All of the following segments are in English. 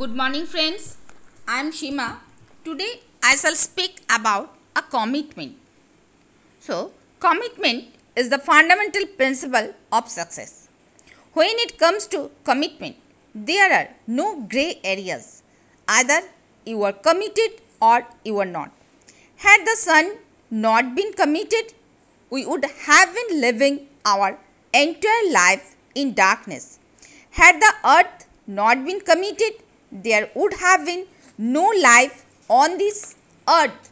Good morning, friends. I am Shima. Today I shall speak about a commitment. So, commitment is the fundamental principle of success. When it comes to commitment, there are no grey areas. Either you are committed or you are not. Had the sun not been committed, we would have been living our entire life in darkness. Had the earth not been committed, there would have been no life on this earth.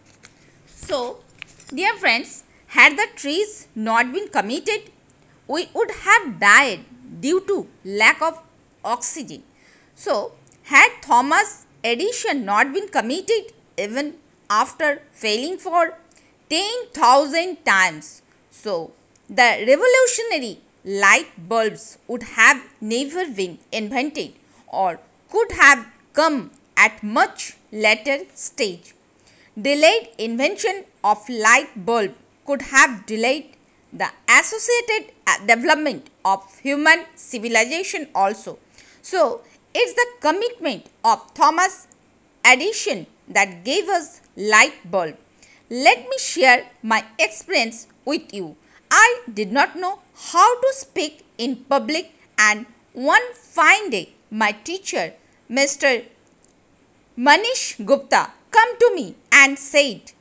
So, dear friends, had the trees not been committed, we would have died due to lack of oxygen. So, had Thomas Edison not been committed even after failing for 10,000 times, so the revolutionary light bulbs would have never been invented or could have come at much later stage. Delayed invention of light bulb could have delayed the associated uh, development of human civilization also. So, it's the commitment of Thomas Edison that gave us light bulb. Let me share my experience with you. I did not know how to speak in public and one fine day my teacher Mr. Manish Gupta come to me and said,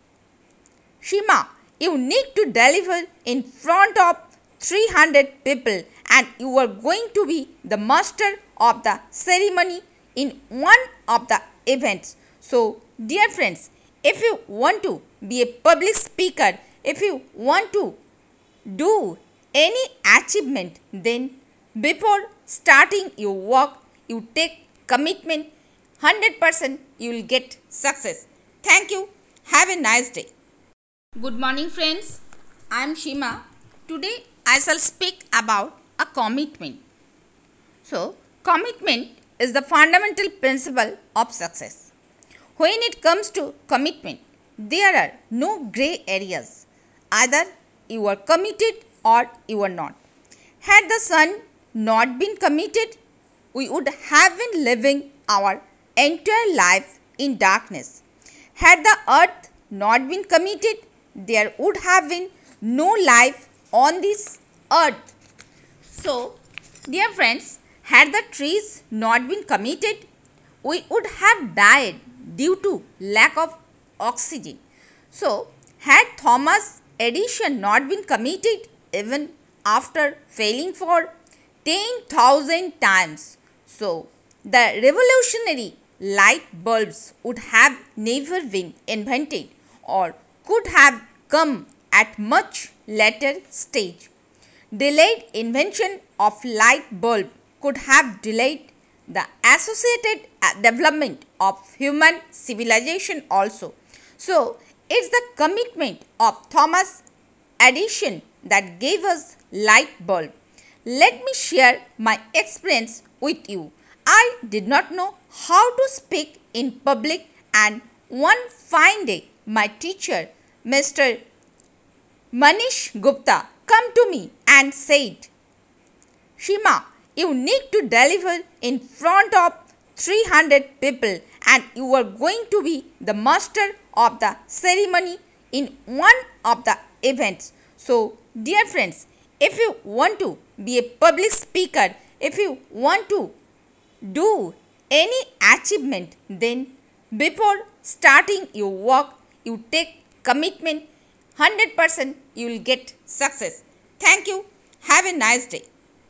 Shima, you need to deliver in front of 300 people and you are going to be the master of the ceremony in one of the events. So, dear friends, if you want to be a public speaker, if you want to do any achievement, then before starting your work, you take commitment 100% you will get success. Thank you. Have a nice day. Good morning, friends. I am Shima. Today I shall speak about a commitment. So, commitment is the fundamental principle of success. When it comes to commitment, there are no grey areas. Either you are committed or you are not. Had the sun not been committed, we would have been living our entire life in darkness. Had the earth not been committed, there would have been no life on this earth. So, dear friends, had the trees not been committed, we would have died due to lack of oxygen. So, had Thomas Edison not been committed even after failing for 10,000 times, so the revolutionary light bulbs would have never been invented or could have come at much later stage. Delayed invention of light bulb could have delayed the associated uh, development of human civilization also. So, it's the commitment of Thomas Edison that gave us light bulb. Let me share my experience with you. I did not know how to speak in public and one fine day my teacher Mr. Manish Gupta come to me and said, Shima, you need to deliver in front of 300 people and you are going to be the master of the ceremony in one of the events. So, dear friends, if you want to be a public speaker, if you want to do any achievement, then before starting your work, you take commitment 100% you will get success. Thank you. Have a nice day.